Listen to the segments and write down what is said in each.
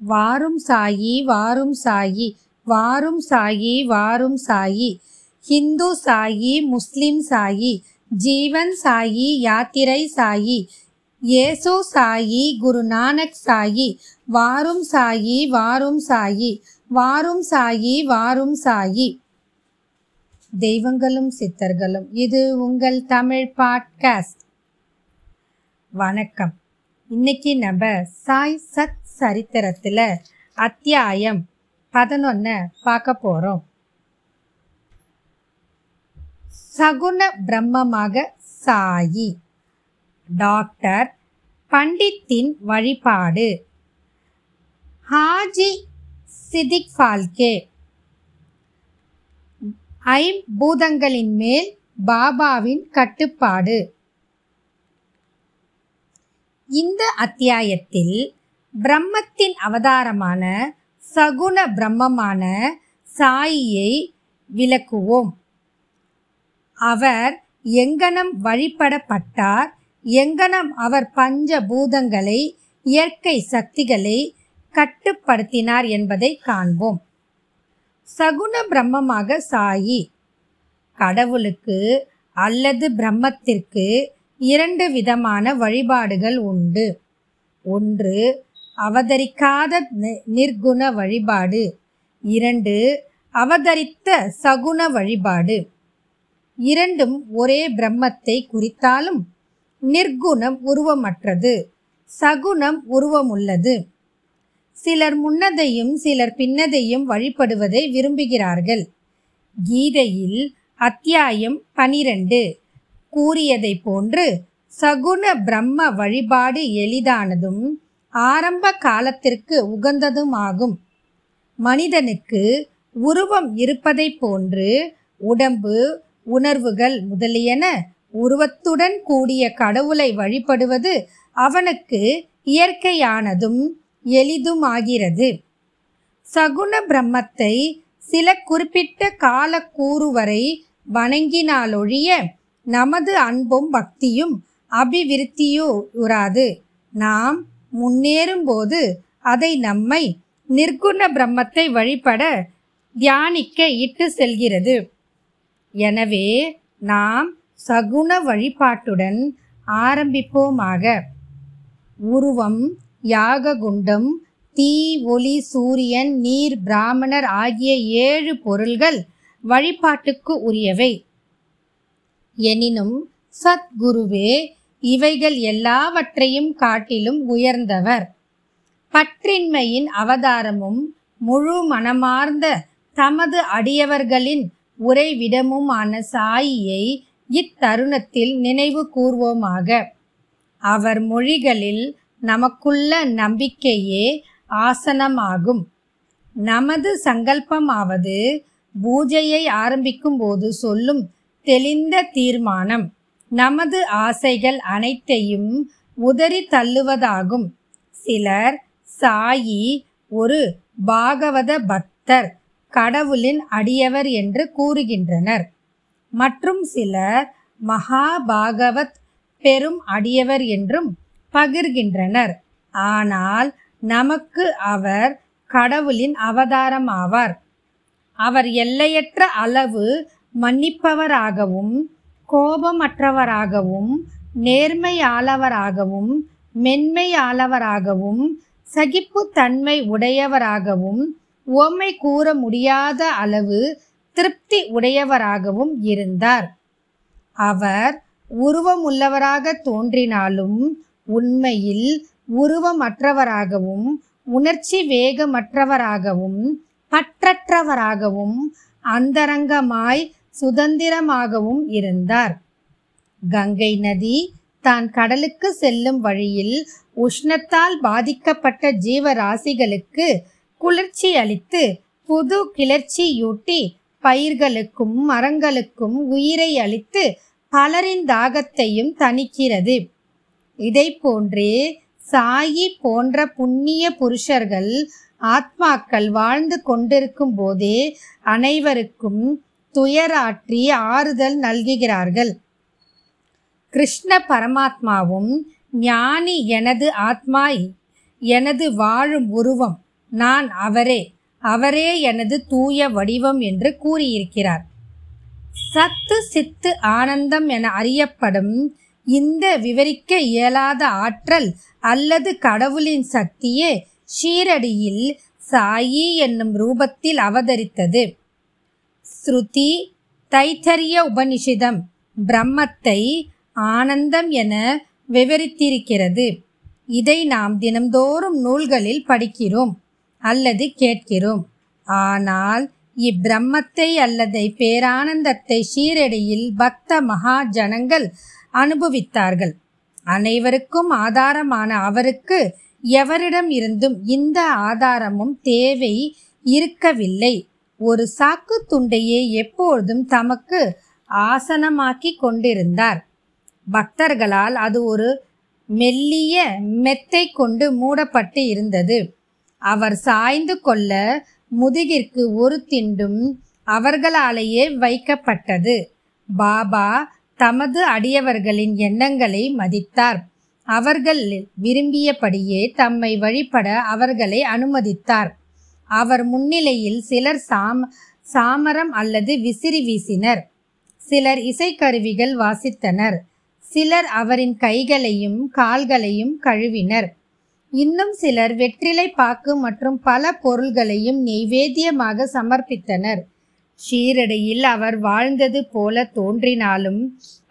வாரும் சாயி வாரும் சாயி வாரும் சாயி வாரும் சாயி. ஹிந்து சாயி முஸ்லிம் சாயி ஜீவன் சாயி யாத்திரை சாயி. ஏசு சாயி குரு நானக் சாயி வாரும் சாயி வாரும் சாயி வாரும் சாயி வாரும் சாயி. தெய்வங்களும் சித்தர்களும் இது உங்கள் தமிழ் பாட்காஸ்ட். வணக்கம். இன்னைக்கு நம்ம சாய் சத் சரித்திரத்தில் அத்தியாயம் பதினொன்று பார்க்க போகிறோம் சகுன பிரம்மமாக சாயி. டாக்டர் பண்டித்தின் வழிபாடு. ஹாஜி சிதிக் ஃபால்கே ஐம்பூதங்களின் மேல் பாபாவின் கட்டுப்பாடு. இந்த அத்தியாயத்தில் பிரம்மத்தின் அவதாரமான சகுண பிரம்மமான சாயியை விளக்குவோம். அவர் எங்கனம் வழிபடப்பட்டார் எங்கனம் அவர் பஞ்ச பூதங்களை இயற்கை சக்திகளை கட்டுப்படுத்தினார் என்பதை காண்போம். சகுண பிரம்மமாக சாயி கடவுளுக்கு அல்லது பிரம்மத்திற்கு இரண்டு விதமான வழிபாடுகள் உண்டு. ஒன்று அவதரிக்காத நிர்குண வழிபாடு. இரண்டு அவதரித்த சகுண வழிபாடு. இரண்டும் ஒரே பிரம்மத்தை குறித்தாலும் நிர்குணம் உருவமற்றது சகுணம் உருவமுள்ளது. சிலர் முன்னதையும் சிலர் பின்னதையும் வழிபடுவதை விரும்புகிறார்கள். கீதையில் அத்தியாயம் பனிரெண்டு கூறியதை போன்று சகுண பிரம்ம வழிபாடு எளிதானதும் ஆரம்ப காலத்திற்கு உகந்ததுமாகும். மனிதனுக்கு உருவம் இருப்பதை போன்று உடம்பு உணர்வுகள் முதலியன உருவத்துடன் கூடிய கடவுளை வழிபடுவது அவனுக்கு இயற்கையானதும் எளிதுமாகிறது. சகுன பிரம்மத்தை சில குறிப்பிட்ட காலக்கூறு வரை வணங்கினாலொழிய நமது அன்பும் பக்தியும் அபிவிருத்தியுறாது நாம் முன்னேறும்போது அதை நம்மை நிர்குண பிரம்மத்தை வழிபட தியானிக்க இட்டு செல்கிறது. எனவே நாம் சகுண வழிபாட்டுடன் ஆரம்பிப்போமாக. உருவம் யாககுண்டம் தீ ஒளி சூரியன் நீர் பிராமணர் ஆகிய ஏழு பொருள்கள் வழிபாட்டுக்கு உரியவை. எனினும் சத்குருவே இவைகள் எல்லாவற்றையும் காட்டிலும் உயர்ந்தவர். பற்றின்மையின் அவதாரமும் முழு மனமார்ந்த தமது அடியவர்களின் உறைவிடமுமான சாயியை இத்தருணத்தில் நினைவு கூர்வோமாக. அவர் மொழிகளில் நமக்குள்ள நம்பிக்கையே ஆசனமாகும். நமது சங்கல்பமாவது பூஜையை ஆரம்பிக்கும் போது சொல்லும் தெளிந்த தீர்மானம். நமது ஆசைகள் அனைத்தையும் உதறி தள்ளுவதாகும். சிலர் சாயி ஒரு பாகவத பக்தர் கடவுளின் அடியவர் என்று கூறுகின்றனர். மற்றும் சிலர் மகாபாகவத் பெரும் அடியவர் என்றும் பகிர்கின்றனர். ஆனால் நமக்கு அவர் கடவுளின் அவதாரமாவார். அவர் எல்லையற்ற அளவு மன்னிப்பவராகவும் கோபமற்றவராகவும் நேர்மையாளவராகவும் மென்மையாளவராகவும் சகிப்புத்தன்மை உடையவராகவும் உவமை கூற முடியாத அளவு திருப்தி உடையவராகவும் இருந்தார். அவர் உருவமுள்ளவராக தோன்றினாலும் உண்மையில் உருவமற்றவராகவும் உணர்ச்சி வேகமற்றவராகவும் பற்றற்றவராகவும் அந்தரங்கமாய் சுதந்திரமாகவும் இருந்தார். கங்கை நதி தான் கடலுக்கு செல்லும் வழியில் உஷ்ணத்தால் பாதிக்கப்பட்ட ஜீவராசிகளுக்கு குளிர்ச்சி அளித்து புது கிளர்ச்சியூட்டி பயிர்களுக்கும் மரங்களுக்கும் உயிரை அளித்து பலரின் தாகத்தையும் தணிக்கிறது. இதை போன்றே சாயி போன்ற புண்ணிய புருஷர்கள் ஆத்மாக்கள் வாழ்ந்து கொண்டிருக்கும் போதே அனைவருக்கும் துயராற்றி ஆறுதல் நல்குகிறார்கள். கிருஷ்ண பரமாத்மாவும் ஞானி எனது ஆத்மா எனது வாழும் உருவம் நான் அவரே அவரே எனது தூய வடிவம் என்று கூறியிருக்கிறார். சத்து சித்து ஆனந்தம் என அறியப்படும் இந்த விவரிக்க இயலாத ஆற்றல் அல்லது கடவுளின் சக்தியே ஷீரடியில் சாயி என்னும் ரூபத்தில் அவதரித்தது. ஸ்ருதி தைத்தரிய உபனிஷிதம் பிரம்மத்தை ஆனந்தம் என விவரித்திருக்கிறது. இதை நாம் தினம்தோறும் நூல்களில் படிக்கிறோம் அல்லது கேட்கிறோம். ஆனால் இப்பிரம்மத்தை அல்லது பேரானந்தத்தை ஷீரடியில் பக்த மகா ஜனங்கள் அனுபவித்தார்கள். அனைவருக்கும் ஆதாரமான அவருக்கு எவரிடம் இருந்தும் இந்த ஆதாரமும் தேவை இருக்கவில்லை. ஒரு சாக்கு துண்டையே எப்பொழுதும் தமக்கு ஆசனமாக்கி கொண்டிருந்தார். பக்தர்களால் அது ஒரு மெல்லிய மெத்தை கொண்டு மூடப்பட்டு இருந்தது. அவர் சாய்ந்து கொள்ள முதுகிற்கு ஒரு திண்டும் அவர்களாலேயே வைக்கப்பட்டது. பாபா தமது அடியவர்களின் எண்ணங்களை மதித்தார். அவர்கள் விரும்பியபடியே தம்மை வழிபட அவர்களை அனுமதித்தார். அவர் முன்னிலையில் சிலர் சாம சாமரம் அல்லது விசிறி வீசினர். சிலர் இசைக்கருவிகள் வாசித்தனர். சிலர் அவரின் கைகளையும் கால்களையும் கழுவினர். இன்னும் சிலர் வெற்றிலை பாக்கு மற்றும் பல பொருள்களையும் நெய்வேத்தியமாக சமர்ப்பித்தனர். ஷீரடியில் அவர் வாழ்ந்தது போல தோன்றினாலும்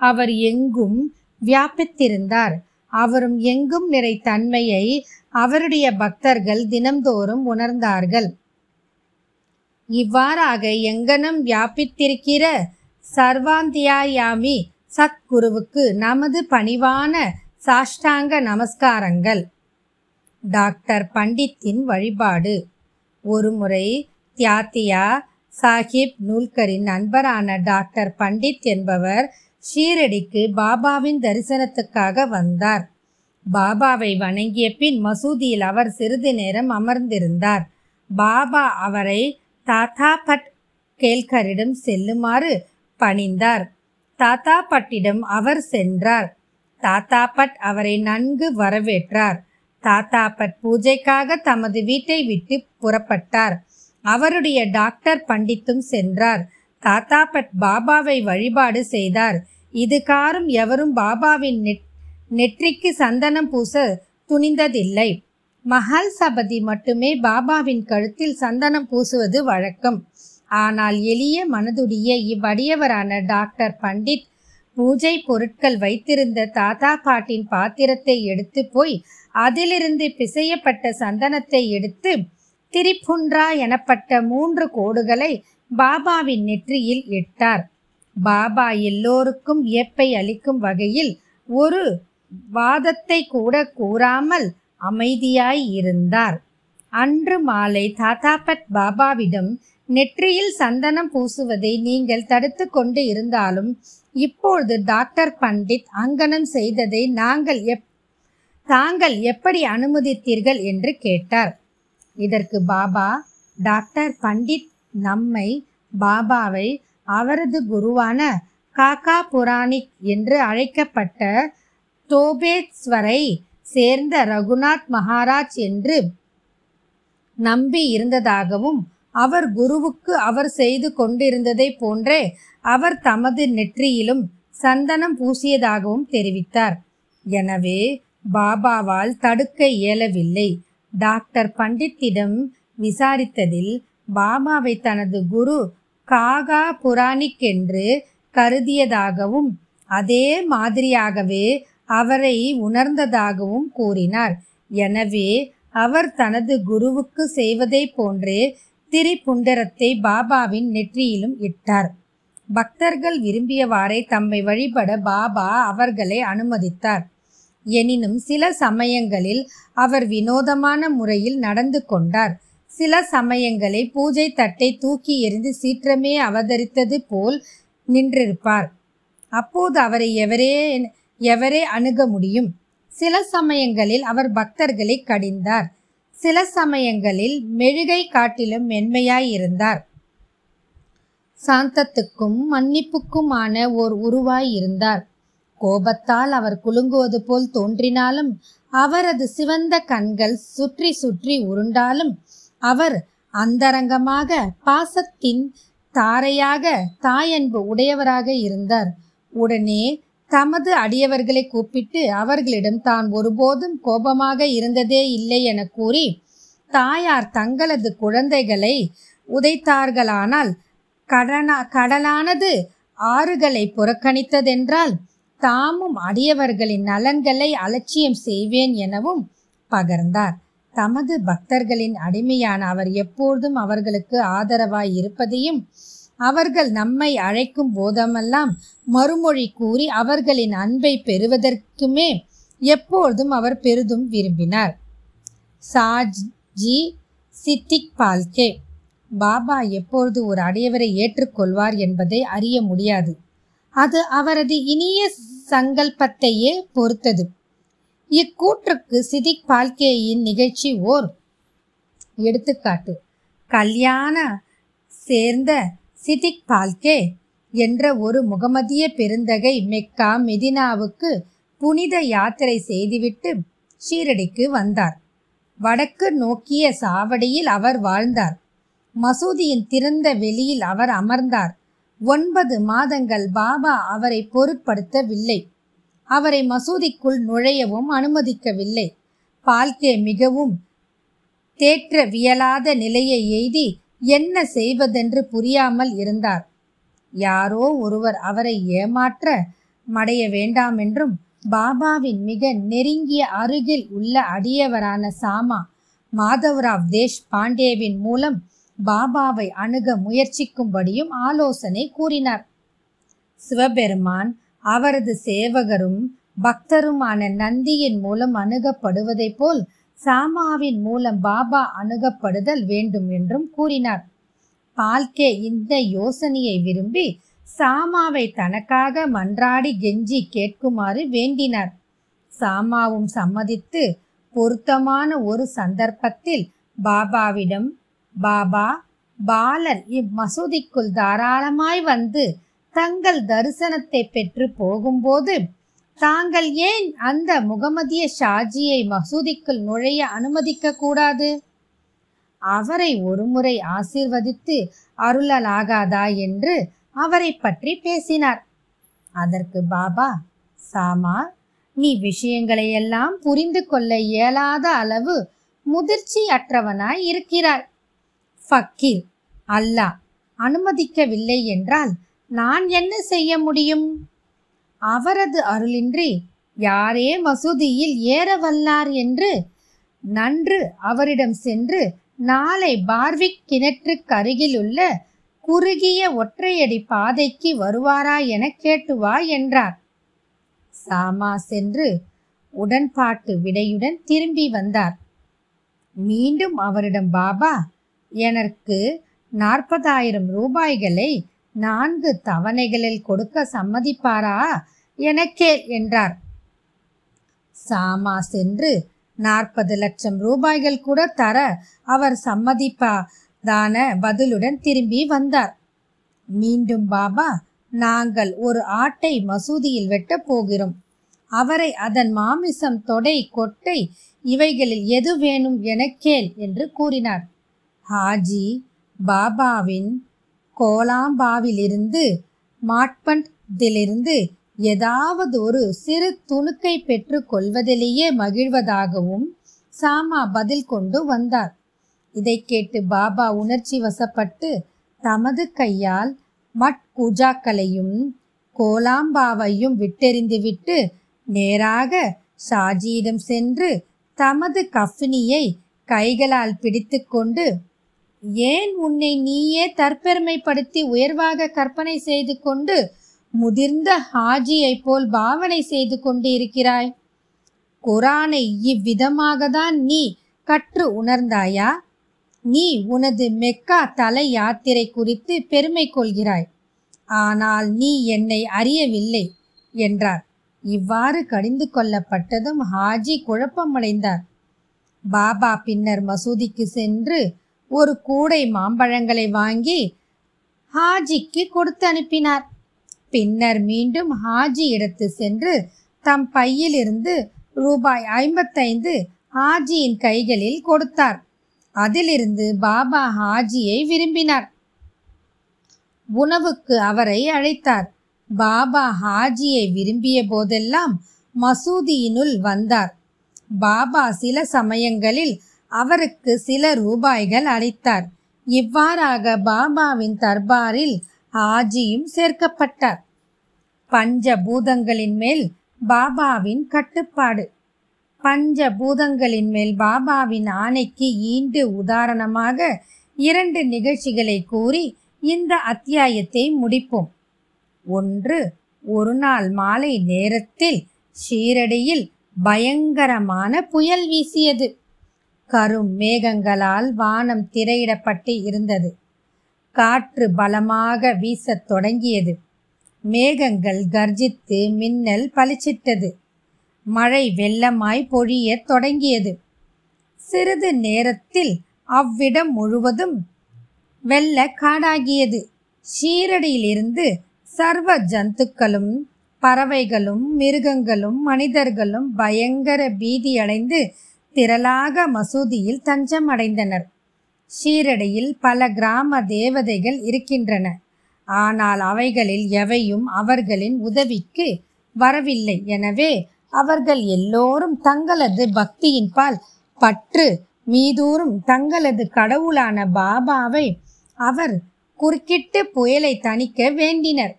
அவர் எங்கும் வியாபித்திருந்தார். அவரும் எங்கும் நிறை தன்மையை அவருடைய பக்தர்கள் தினம்தோறும் உணர்ந்தார்கள். இவ்வாறாக எங்கனம் வியாபித்திருக்கிற சர்வாந்தியாயாமி சத்குருவுக்கு நமது பணிவான சாஷ்டாங்க நமஸ்காரங்கள். டாக்டர் பண்டித்தின் வழிபாடு. ஒருமுறை தியாத்தியா சாஹிப் நூல்கரின் நண்பரான டாக்டர் பண்டித் என்பவர் ஷீரடிக்கு பாபாவின் தரிசனத்துக்காக வந்தார். பாபாவை வணங்கிய பின் மசூதியில் அவர் சிறிது நேரம் அமர்ந்திருந்தார். பாபா அவரை தாத்தா பட் கேல்கரிடம் செல்லுமாறு பணிந்தார். தாத்தா பட்டிடம் அவர் சென்றார். தாத்தா பட் அவரை நன்கு வரவேற்றார். தாத்தா பட் பூஜைக்காக தமது வீட்டை விட்டு புறப்பட்டார். அவருடைய டாக்டர் பண்டித்தும் சென்றார். தாத்தா பட் பாபாவை வழிபாடு செய்தார். இதுகாரும் எவரும் பாபாவின் நெட் நெற்றிக்கு சந்தனம் பூச துணிந்ததில்லை. மஹால் சபதி மட்டுமே பாபாவின் கழுத்தில் சந்தனம் பூசுவது வழக்கம். ஆனால் எளிய மனதுடைய இவ்வடியவரான டாக்டர் பண்டித் பூஜை பொருட்கள் வைத்திருந்த தாத்தா பாட்டின் பாத்திரத்தை எடுத்து போய் அதிலிருந்து பிசையப்பட்ட சந்தனத்தை எடுத்து திரிபுன்றா எனப்பட்ட மூன்று கோடுகளை பாபாவின் நெற்றியில் இட்டார் பாபா எல்லோருக்கும் வியப்பை அளிக்கும் வகையில் ஒரு வாதத்தை கூட கூறாமல் அமைதியாய் இருந்தார். அன்று மாலை தாத்தாபட் பாபாவிடம் நெற்றியில் சந்தனம் பூசுவதை நீங்கள் தடுத்து கொண்டு இருந்தாலும் இப்பொழுது டாக்டர் பண்டித் அங்கனம் செய்ததை நாங்கள் எப் தாங்கள் எப்படி அனுமதித்தீர்கள்? என்று கேட்டார். இதற்கு பாபா டாக்டர் பண்டித் நம்மை பாபாவை அவரது குருவான காக்கா புராணிக் என்று அழைக்கப்பட்ட தோபேஸ்வரை சேர்ந்த ரகுநாத் மகாராஜ் என்று நம்பி இருந்ததாகவும் அவர் குருவுக்கு அவர் செய்து கொண்டிருந்ததை போன்றே அவர் தமது நெற்றியிலும் சந்தனம் பூசியதாகவும் தெரிவித்தார். எனவே பாபாவால் தடுக்க இயலவில்லை. டாக்டர் பண்டித்திடம் விசாரித்ததில் பாபாவை தனது குரு காகா புராணிக் என்று கருதியதாகவும் அதே மாதிரியாகவே அவரை உணர்ந்ததாகவும் கூறினார். எனவே அவர் தனது குருவுக்கு செய்வதை போன்றே திரிபுண்டரத்தை பாபாவின் நெற்றியிலும் இட்டார். பக்தர்கள் விரும்பியவாறே தம்மை வழிபட பாபா அவர்களை அனுமதித்தார். எனினும் சில சமயங்களில் அவர் வினோதமான முறையில் நடந்து கொண்டார். சில சமயங்களில் பூஜை தட்டை தூக்கி எறிந்து சீற்றமே அவதரித்தது போல் நின்றிருப்பார். அப்போது அவரை எவரே எவரே அணுக முடியும்? சில சமயங்களில் அவர் பக்தர்களை கடிந்தார். சில சமயங்களில் மெழுகை காட்டிலும் மென்மையாய் இருந்தார். சாந்தத்துக்கும் மன்னிப்புக்குமான ஓர் உருவாய் இருந்தார். கோபத்தால் அவர் குலுங்குவது போல் தோன்றினாலும் அவரது சிவந்த கண்கள் சுற்றி சுற்றி உருண்டாலும் அவர் அந்தரங்கமாக பாசத்தின் தாரையாக தாயன்பு உடையவராக இருந்தார். உடனே தமது அடியவர்களை கூப்பிட்டு அவர்களிடம் தான் ஒருபோதும் கோபமாக இருந்ததே இல்லை என கூறி தாயார் தங்களது குழந்தைகளை உதைத்தார்களானால் கடனா கடலானது ஆறுகளை புறக்கணித்ததென்றால் தாமும் அடியவர்களின் நலன்களை அலட்சியம் செய்வேன் எனவும் பகர்ந்தார். தமது பக்தர்களின் அடிமையான அவர் எப்போதும் அவர்களுக்கு ஆதரவாய் இருப்பதையும் அவர்கள் நம்மை அழைக்கும் போதமெல்லாம் மறுமொழி கூறி அவர்களின் அன்பை பெறுவதற்குமே எப்பொழுதும் அவர் பெரிதும் விரும்பினார். சாஜி சித்திக் பால்கே பாபா எப்பொழுது ஒரு அடையவரை ஏற்றுக்கொள்வார் என்பதை அறிய முடியாது. அது அவரது இனிய சங்கல்பத்தையே பொறுத்தது. இக்கூற்றுக்கு சிதிக் பால்கேயின் நிகழ்ச்சி ஓர் எடுத்துக்காட்டு. கல்யாண சேர்ந்த சிதிக் பால்கே என்ற ஒரு முகமதிய பெருந்தகை மெக்கா மெதினாவுக்கு புனித யாத்திரை செய்துவிட்டு ஷீரடிக்கு வந்தார். வடக்கு நோக்கிய சாவடியில் அவர் வாழ்ந்தார். மசூதியின் திறந்த வெளியில் அவர் அமர்ந்தார். ஒன்பது மாதங்கள் பாபா அவரை பொருட்படுத்தவில்லை. அவரை மசூதிக்குள் நுழையவும் அனுமதிக்கவில்லை. பால்கே மிகவும் தேற்ற வியலாத நிலையை எய்தி என்ன செய்வதென்று புரியாமல் இருந்தார். யாரோ ஒருவர் அவரை ஏமாற்ற மடைய வேண்டாமென்றும் பாபாவின் மிக நெருங்கிய அருகில் உள்ள அடியவரான சாமா மாதவராவ் தேஷ் பாண்டேவின் மூலம் பாபாவை அணுக முயற்சிக்கும்படியும் ஆலோசனை கூறினார். சிவபெருமான் அவரது சேவகரும் பக்தருமான நந்தியின் மூலம் அணுகப்படுவதைப் போல் சாமாவின் மூலம் பாபா அணுகப்படுதல் வேண்டும் என்றும் கூறினார். பால்கே இந்த யோசனையை விரும்பி சாமாவை தனக்காக மன்றாடி கெஞ்சி கேட்குமாறு வேண்டினார். சாமாவும் சம்மதித்து பொருத்தமான ஒரு சந்தர்ப்பத்தில் பாபாவிடம் பாபா பாலர் இம்மசூதிக்குள் தாராளமாய் வந்து தங்கள் தரிசனத்தை பெற்று போகும்போது தாங்கள் ஏன் அந்த முகமதிய ஷாஜியை மசூதிக்குள் நுழைய அனுமதிக்க கூடாது அவரை ஒருமுறை ஆசீர்வதித்து அருளலாகாதா? என்று அவரை பற்றி பேசினார். அதற்கு பாபா சாமா நீ விஷயங்களையெல்லாம் புரிந்து கொள்ள இயலாத அளவு முதிர்ச்சி அற்றவனாய் இருக்கிறாய். ஃபக்கீர் அல்லாஹ் அனுமதிக்கவில்லை என்றால் நான் என்ன செய்ய முடியும்? அவரது அருளின்றி யாரே மசூதியில் ஏற வல்லார் என்று நன்று அவரிடம் சென்று நாளை பார்விக் கிணற்றுக்கு அருகிலுள்ள குறுகிய ஒற்றையடி பாதைக்கு வருவாரா என கேட்டு வா என்றார். சாமா சென்று உடன்பாட்டு விடையுடன் திரும்பி வந்தார். மீண்டும் அவரிடம் பாபா எனக்கு நாற்பதாயிரம் ரூபாய்களை நான்கு தவணைகளில் கொடுக்க சம்மதிப்பாரா? எனக்கே என்றார். சாமா சென்று நாற்பது லட்சம் ரூபாய்கள் கூட தர அவர் சம்மதிப்பாதான பதிலுடன் திரும்பி வந்தார். மீண்டும் பாபா நாங்கள் ஒரு ஆட்டை மசூதியில் வெட்டப் போகிறோம். அவரை அதன் மாமிசம் தொடை கொட்டை இவைகளில் எது வேணும் என கேள் என்று கூறினார். ஹாஜி பாபாவின் கோலாம்பாவிலிருந்து மாட்பண்டிலிருந்து ஏதாவது ஒரு சிறு துணுக்கை பெற்று கொள்வதிலேயே மகிழ்வதாகவும் சாமா பதில் கொண்டு வந்தார். இதை கேட்டு பாபா உணர்ச்சி வசப்பட்டு தமது கையால் மட்கூஜாக்களையும் கோலாம்பாவையும் விட்டெறிந்துவிட்டு நேராக ஷாஜியிடம் சென்று தமது கஃபினியை கைகளால் பிடித்துக்கொண்டு ஏன் உன்னை நீயே தற்பெருமைப்படுத்தி உயர்வாக கற்பனை செய்து கொண்டு முதிர்ந்த ஹாஜியைப் போல் பாவனை செய்து கொண்டு இருக்கிறாய் குரானை இவ்விதமாக தான் நீ கற்று உணர்ந்தாயா? நீ உனது மெக்கா தலை யாத்திரை குறித்து பெருமை கொள்கிறாய். ஆனால் நீ என்னை அறியவில்லை என்றார். இவ்வாறு கடிந்து கொள்ளப்பட்டதும் ஹாஜி குழப்பமடைந்தார். பாபா பின்னர் மசூதிக்கு சென்று ஒரு கூடை மாம்பழங்களை வாங்கி ஹாஜிக்கு கொடுத்து அனுப்பினார். பின்னர் மீண்டும் ஹாஜி இடத்து சென்று தம் பையிலிருந்து ரூபாய் ஐம்பத்தைந்து ஹாஜியின் கைகளில் கொடுத்தார். அதிலிருந்து பாபா ஹாஜியை விரும்பினார். உணவுக்கு அவரை அழைத்தார். பாபா ஹாஜியை விரும்பிய போதெல்லாம் மசூதியினுள் வந்தார். பாபா சில சமயங்களில் அவருக்கு சில ரூபாய்கள் அளித்தார். இவ்வாறாக பாபாவின் தர்பாரில் ஆஜியும் சேர்க்கப்பட்டார். பஞ்ச பூதங்களின் மேல் பாபாவின் கட்டுப்பாடு. பஞ்ச பூதங்களின் மேல் பாபாவின் ஆணைக்கு ஈண்டு உதாரணமாக இரண்டு நிகழ்ச்சிகளை கூறி இந்த அத்தியாயத்தை முடிப்போம். ஒன்று ஒரு நாள் மாலை நேரத்தில் ஷீரடியில் பயங்கரமான புயல் வீசியது. கரும் மேகங்களால் வானம் திரையிடப்பட்டு இருந்தது. காற்று பலமாக வீசத் தொடங்கியது. மேகங்கள் கர்ஜித்து மின்னல் பளிச்சிட்டது. மழை வெள்ளமாய் பொழியத் தொடங்கியது. சிறிது நேரத்தில் அவ்விடம் முழுவதும் வெள்ள காடாகியது. ஷீரடியிலிருந்து சர்வ ஜந்துக்களும் பறவைகளும் மிருகங்களும் மனிதர்களும் பயங்கர பீதியடைந்து திரளாக மசூதியில் தஞ்சம் அடைந்தனர். ஷீரடியில் பல கிராம தேவதைகள் இருக்கின்றன. ஆனால் அவைகளில் எவையும் அவர்களின் உதவிக்கு வரவில்லை. எனவே அவர்கள் எல்லோரும் தங்களது பக்தியின் பால் பற்று மீதூறும் தங்களது கடவுளான பாபாவை அவர் குறுக்கிட்டு புயலை தணிக்க வேண்டினர்.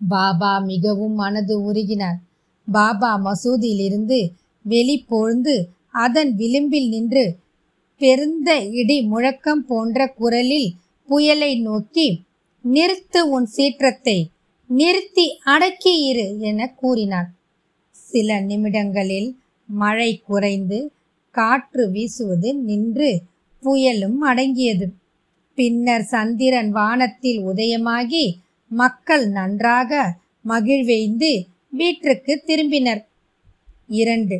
பாபா மிகவும் மனது உருகினார். பாபா மசூதியிலிருந்து வெளிப்போழ்ந்து அதன் விளிம்பில் நின்று பெருந்த இடி முழக்கம் போன்ற குரலில் புயலை நோக்கி நிறுத்து உன் சீற்றத்தை நிறுத்தி அடக்கி இரு என கூறினார் சில நிமிடங்களில் மழை குறைந்து காற்று வீசுவது நின்று புயலும் அடங்கியது. பின்னர் சந்திரன் வானத்தில் உதயமாகி மக்கள் நன்றாக மகிழ்வெய்ந்து வீட்டிற்கு திரும்பினர். இரண்டு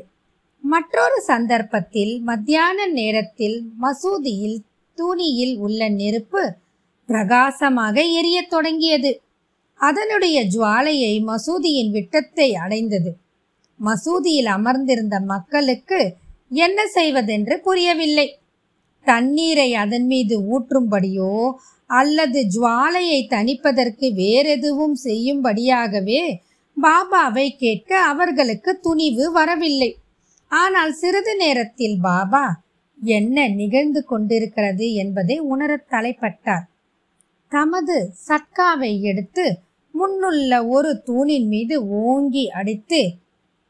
மற்றொரு சந்தர்ப்பத்தில் மத்தியான நேரத்தில் மசூதியில் தூணியில் உள்ள நெருப்பு பிரகாசமாக எரியத் தொடங்கியது. அதனுடைய ஜுவாலையை மசூதியின் விட்டத்தை அடைந்தது. மசூதியில் அமர்ந்திருந்த மக்களுக்கு என்ன செய்வதென்று புரியவில்லை. தண்ணீரை அதன் மீது ஊற்றும்படியோ அல்லது ஜுவாலையை தணிப்பதற்கு வேறெதுவும் செய்யும்படியாகவே பாபாவை கேட்க அவர்களுக்கு துணிவு வரவில்லை. ஆனால் சிறிது நேரத்தில் பாபா என்ன நிகழ்ந்து கொண்டிருக்கிறது? என்பதை உணரத் தலைப்பட்டார். தமது சட்காவை எடுத்து முன்னுள்ள ஒரு தூணின் மீது ஓங்கி அடித்து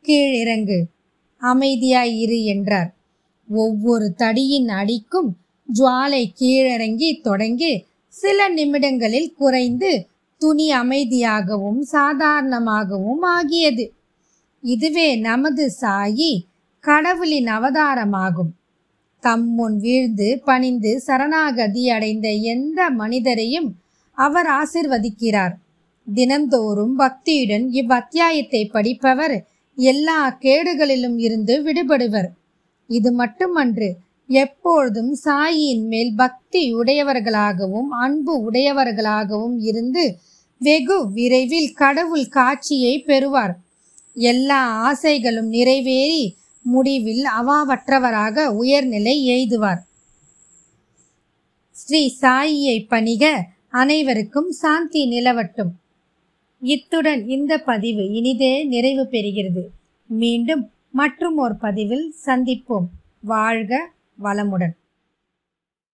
கீழிறங்கு அமைதியாய் இரு என்றார். ஒவ்வொரு தடியின் அடிக்கும் ஜுவாலை கீழிறங்கி தொடங்கி சில நிமிடங்களில் குறைந்து துணி அமைதியாகவும் சாதாரணமாகவும் ஆகியது. இதுவே நமது சாயி கடவுளின் அவதாரமாகும். தம்முன் வீழ்ந்து பணிந்து சரணாகதி அடைந்த எந்த மனிதரையும் அவர் ஆசிர்வதிக்கிறார். தினந்தோறும் பக்தியுடன் இவ்வத்தியாயத்தை படிப்பவர் எல்லா கேடுகளிலும் இருந்து விடுபடுவர். இது மட்டுமன்று எப்பொழுதும் சாயின் மேல் பக்தி உடையவர்களாகவும் அன்பு உடையவர்களாகவும் இருந்து வெகு விரைவில் கடவுள் காட்சியை பெறுவார். எல்லா ஆசைகளும் நிறைவேறி முடிவில் அவாவற்றவராக உயர்நிலை எய்துவார். ஸ்ரீ சாயியை பணிக அனைவருக்கும் சாந்தி நிலவட்டும். இத்துடன் இந்த பதிவு இனிதே நிறைவு பெறுகிறது. மீண்டும் மற்றும் ஒரு பதிவில் சந்திப்போம். வாழ்க வளமுடன்.